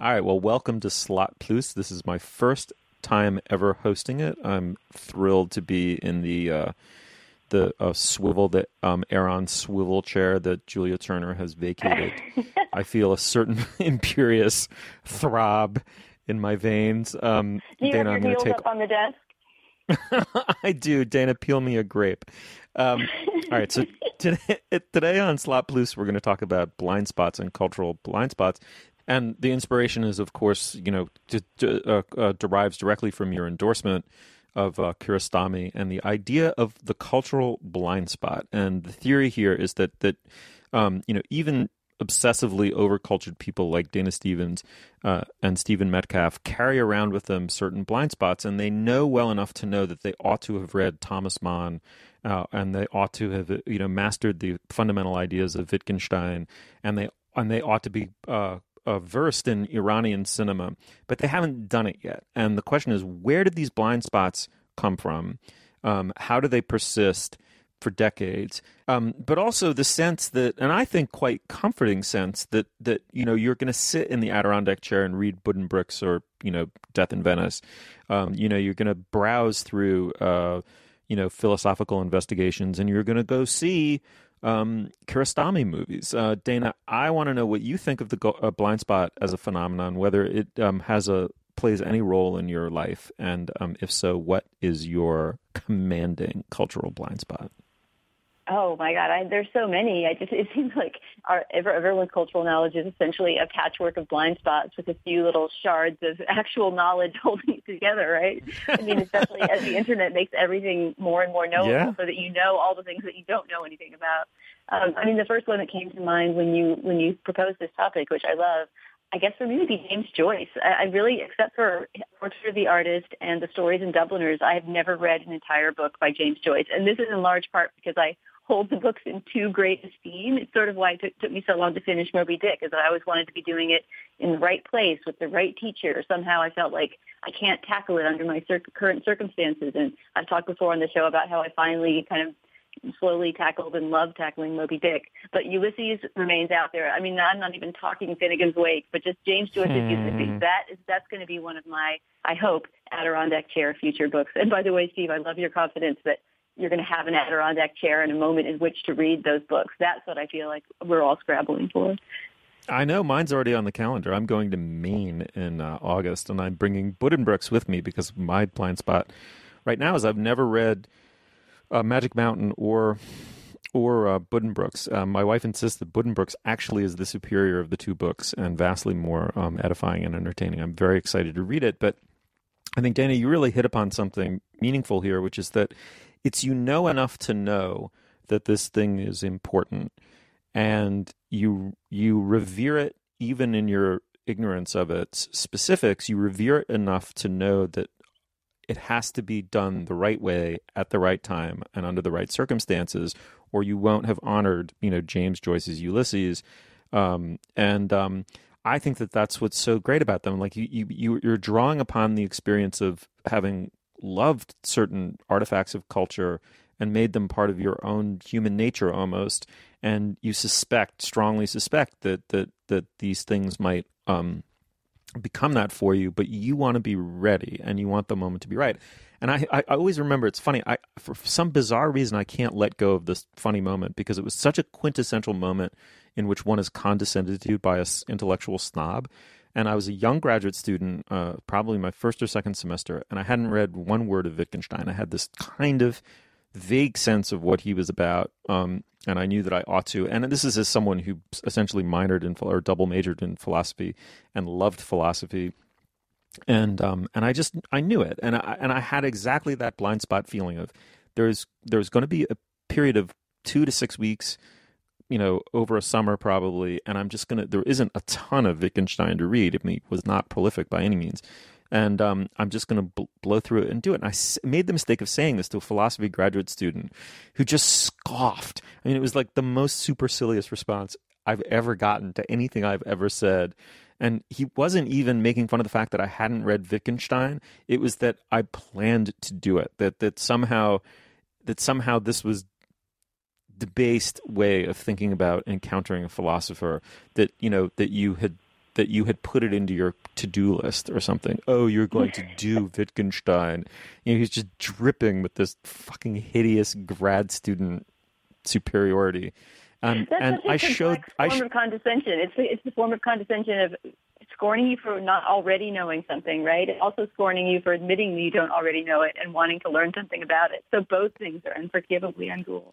All right. Well, welcome to Slate Plus. This is my first time ever hosting it. I'm thrilled to be in the uh, the uh, swivel that um, Aeron swivel chair that Julia Turner has vacated. I feel a certain imperious throb in my veins. Um, you Dana, I'm your going to take. up on the desk. I do. Dana, peel me a grape. Um, all right. So today, today on Slate Plus, we're going to talk about blind spots and cultural blind spots. And the inspiration is, of course, you know, d- d- uh, uh, derives directly from your endorsement of uh, Kiarostami and the idea of the cultural blind spot. And the theory here is that that um, you know even obsessively overcultured people like Dana Stevens uh, and Stephen Metcalf carry around with them certain blind spots, and they know well enough to know that they ought to have read Thomas Mann. Uh, and they ought to have, you know, mastered the fundamental ideas of Wittgenstein, and they and they ought to be uh, uh, versed in Iranian cinema, but they haven't done it yet. And the question is, where did these blind spots come from? Um, how do they persist for decades? Um, but also the sense that, and I think quite comforting sense that that you know you're going to sit in the Adirondack chair and read Buddenbrooks or you know Death in Venice. Um, you know you're going to browse through. Uh, you know philosophical investigations, and you're going to go see um, Kiarostami movies. Uh, Dana, I want to know what you think of the go- uh, blind spot as a phenomenon, whether it um, has a plays any role in your life, and um, if so, what is your commanding cultural blind spot? Oh my God, I, there's so many. I just it seems like our everyone's cultural knowledge is essentially a patchwork of blind spots with a few little shards of actual knowledge holding it together, right? I mean, especially as the internet makes everything more and more knowable, Yeah. so that you know all the things that you don't know anything about. Um, I mean, the first one that came to mind when you when you proposed this topic, which I love, I guess for me would be James Joyce. I, I really, except for Portrait of the Artist and the Stories in Dubliners, I have never read an entire book by James Joyce, and this is in large part because I hold the books in too great esteem. It's sort of why it took, took me so long to finish Moby Dick, is that I always wanted to be doing it in the right place with the right teacher. Somehow I felt like I can't tackle it under my cir- current circumstances. And I've talked before on the show about how I finally kind of slowly tackled and loved tackling Moby Dick. But Ulysses remains out there. I mean, I'm not even talking Finnegans Wake, but just James Joyce's hmm. Ulysses. That is that's going to be one of my, I hope, Adirondack chair future books. And by the way, Steve, I love your confidence that you're going to have an Adirondack chair and a moment in which to read those books. That's what I feel like we're all scrabbling for. I know mine's already on the calendar. I'm going to Maine in uh, August, and I'm bringing Buddenbrooks with me because my blind spot right now is I've never read uh, Magic Mountain or or uh, Buddenbrooks. Um, my wife insists that Buddenbrooks actually is the superior of the two books and vastly more um, edifying and entertaining. I'm very excited to read it, but I think Dana, you really hit upon something meaningful here, which is that it's you know enough to know that this thing is important, and you you revere it even in your ignorance of its specifics. You revere it enough to know that it has to be done the right way at the right time and under the right circumstances, or you won't have honored, you know, James Joyce's Ulysses. Um, and um, I think that that's what's so great about them. Like you, you, you, you're drawing upon the experience of having loved certain artifacts of culture and made them part of your own human nature almost. And you suspect, strongly suspect that that that these things might um, become that for you, but you want to be ready and you want the moment to be right. And I, I, always remember it's funny. I for some bizarre reason I can't let go of this funny moment because it was such a quintessential moment in which one is condescended to by a s- intellectual snob. And I was a young graduate student, uh, probably my first or second semester, and I hadn't read one word of Wittgenstein. I had this kind of vague sense of what he was about, um, and I knew that I ought to. And this is as someone who essentially minored in or double majored in philosophy and loved philosophy, and um, and I just I knew it, and I and I had exactly that blind spot feeling of there's there's going to be a period of two to six weeks you know, over a summer probably, and I'm just gonna. There isn't a ton of Wittgenstein to read. I mean, he was not prolific by any means, and um, I'm just gonna bl- blow through it and do it. And I s- made the mistake of saying this to a philosophy graduate student who just scoffed. I mean, it was like the most supercilious response I've ever gotten to anything I've ever said. And he wasn't even making fun of the fact that I hadn't read Wittgenstein. It was that I planned to do it. That that somehow that somehow this was debased way of thinking about encountering a philosopher that you know that you had that you had put it into your to-do list or something. Oh, you're going to do Wittgenstein. You know, he's just dripping with this fucking hideous grad student superiority. Um, That's and I showed form I sh- of condescension. It's the, it's the form of condescension of scorning you for not already knowing something, right? And also scorning you for admitting that you don't already know it and wanting to learn something about it. So both things are unforgivably uncool.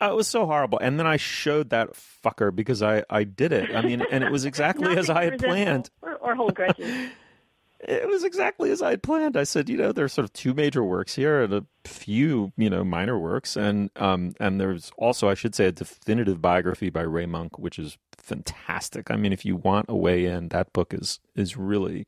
Oh, it was so horrible. And then I showed that fucker because I, I did it. I mean, and it was exactly as I had planned. Or, or hold grudges. it was exactly as I had planned. I said, you know, there's sort of two major works here and a few, you know, minor works, and um, and there's also, I should say, a definitive biography by Ray Monk, which is fantastic. I mean, if you want a way in, that book is is really,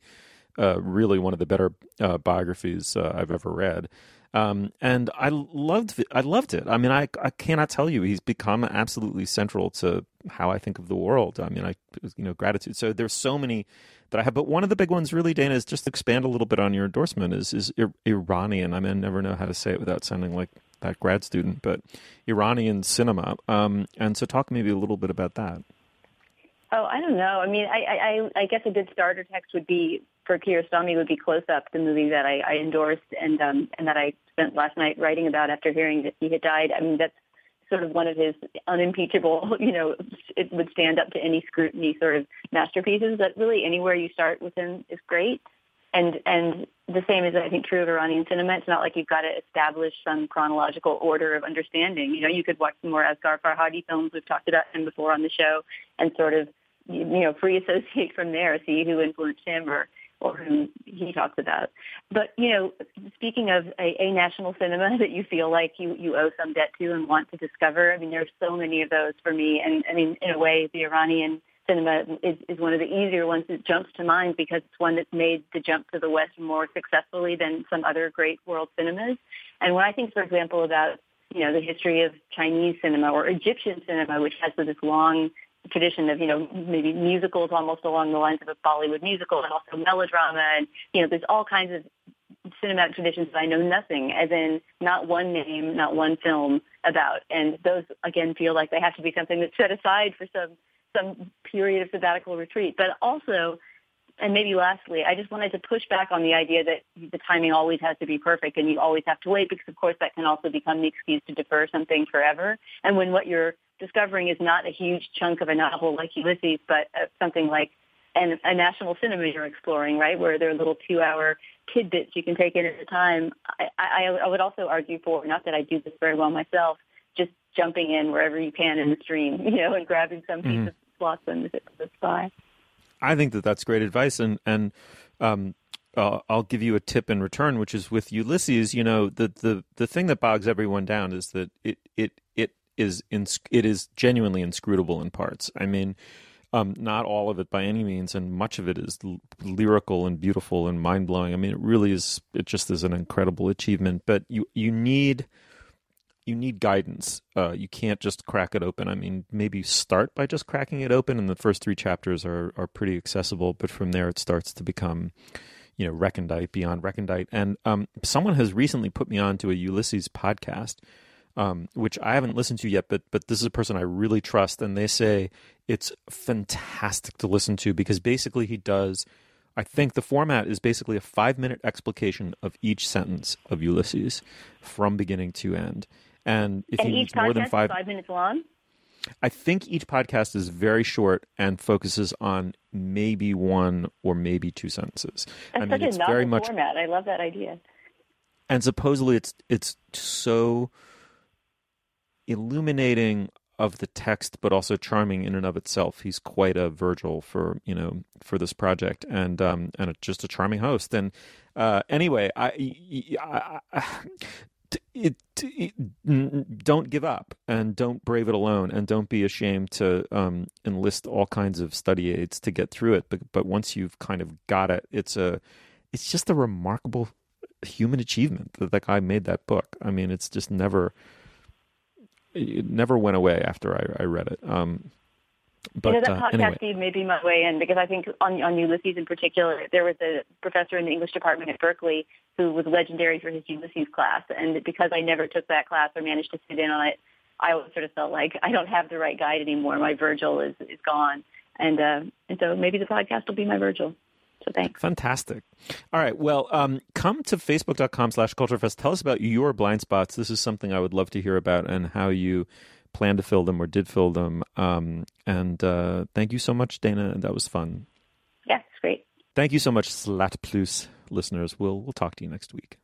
uh, really one of the better uh, biographies uh, I've ever read. Um, and I loved it. I loved it. I mean, I I cannot tell you he's become absolutely central to how I think of the world. I mean, I you know gratitude. So there's so many that I have, but one of the big ones, really, Dana, is just expand a little bit on your endorsement. Is is Iranian? I mean, I never know how to say it without sounding like that grad student, but Iranian cinema. Um, and so talk maybe a little bit about that. Oh, I don't know. I mean, I, I, I guess a good starter text would be for Kiarostami would be Close Up, the movie that I, I endorsed and um, and that I spent last night writing about after hearing that he had died. I mean, that's sort of one of his unimpeachable, you know, it would stand up to any scrutiny sort of masterpieces. That really anywhere you start with him is great. And and the same is I think true of Iranian cinema. It's not like you've got to establish some chronological order of understanding. You know, you could watch some more Asghar Farhadi films. We've talked about him before on the show, and sort of you know free associate from there, see who influenced him or or who he talks about. But, you know, speaking of a, a national cinema that you feel like you, you owe some debt to and want to discover, I mean, there's so many of those for me. And, I mean, in a way, the Iranian cinema is, is one of the easier ones that jumps to mind because it's one that's made the jump to the West more successfully than some other great world cinemas. And when I think, for example, about you know the history of Chinese cinema or Egyptian cinema, which has this long tradition of, you know, maybe musicals almost along the lines of a Bollywood musical and also melodrama. And, you know, there's all kinds of cinematic traditions that I know nothing, as in not one name, not one film about. And those, again, feel like they have to be something that's set aside for some, some period of sabbatical retreat. But also, and maybe lastly, I just wanted to push back on the idea that the timing always has to be perfect and you always have to wait because, of course, that can also become the excuse to defer something forever. And when what you're discovering is not a huge chunk of a novel like Ulysses, but uh, something like an, a national cinema you're exploring, right, where there are little two-hour tidbits you can take in at a time. I, I, I would also argue for, not that I do this very well myself, just jumping in wherever you can in the stream, you know, and grabbing some piece mm-hmm. of blossom as it by. I think that that's great advice, and and um, uh, I'll give you a tip in return, which is with Ulysses. You know, the the the thing that bogs everyone down is that it it it is ins- it is genuinely inscrutable in parts. I mean, um, not all of it by any means, and much of it is l- lyrical and beautiful and mind blowing. I mean, it really is. It just is an incredible achievement. But you you need you need guidance. Uh, you can't just crack it open. I mean, maybe start by just cracking it open, and the first three chapters are are pretty accessible. But from there, it starts to become you know recondite beyond recondite. And um, someone has recently put me on to a Ulysses podcast um, which I haven't listened to yet, but but this is a person I really trust, and they say it's fantastic to listen to because basically he does. I think the format is basically a five minute explication of each sentence of Ulysses from beginning to end. And if and each more than five, five minutes long, I think each podcast is very short and focuses on maybe one or maybe two sentences. That's I mean, it's very much format. I love that idea. And supposedly, it's it's so illuminating of the text, but also charming in and of itself. He's quite a Virgil for you know for this project, and um, and just a charming host. And uh, anyway, I, I, I it, it, don't give up and don't brave it alone and don't be ashamed to um, enlist all kinds of study aids to get through it. But but once you've kind of got it, it's a it's just a remarkable human achievement that that guy made that book. I mean, it's just never it never went away after I, I read it. Um, but you know, that uh, podcast anyway. may be my way in because I think on, on Ulysses in particular, there was a professor in the English department at Berkeley who was legendary for his Ulysses class. And because I never took that class or managed to sit in on it, I always sort of felt like I don't have the right guide anymore. My Virgil is, is gone. and uh, and so maybe the podcast will be my Virgil. So thanks. Fantastic. All right. Well, um, come to facebook.com slash culturefest. Tell us about your blind spots. This is something I would love to hear about and how you plan to fill them or did fill them. Um, and uh, thank you so much, Dana. That was fun. Yeah, it's great. Thank you so much, Slate Plus listeners. We'll we'll talk to you next week.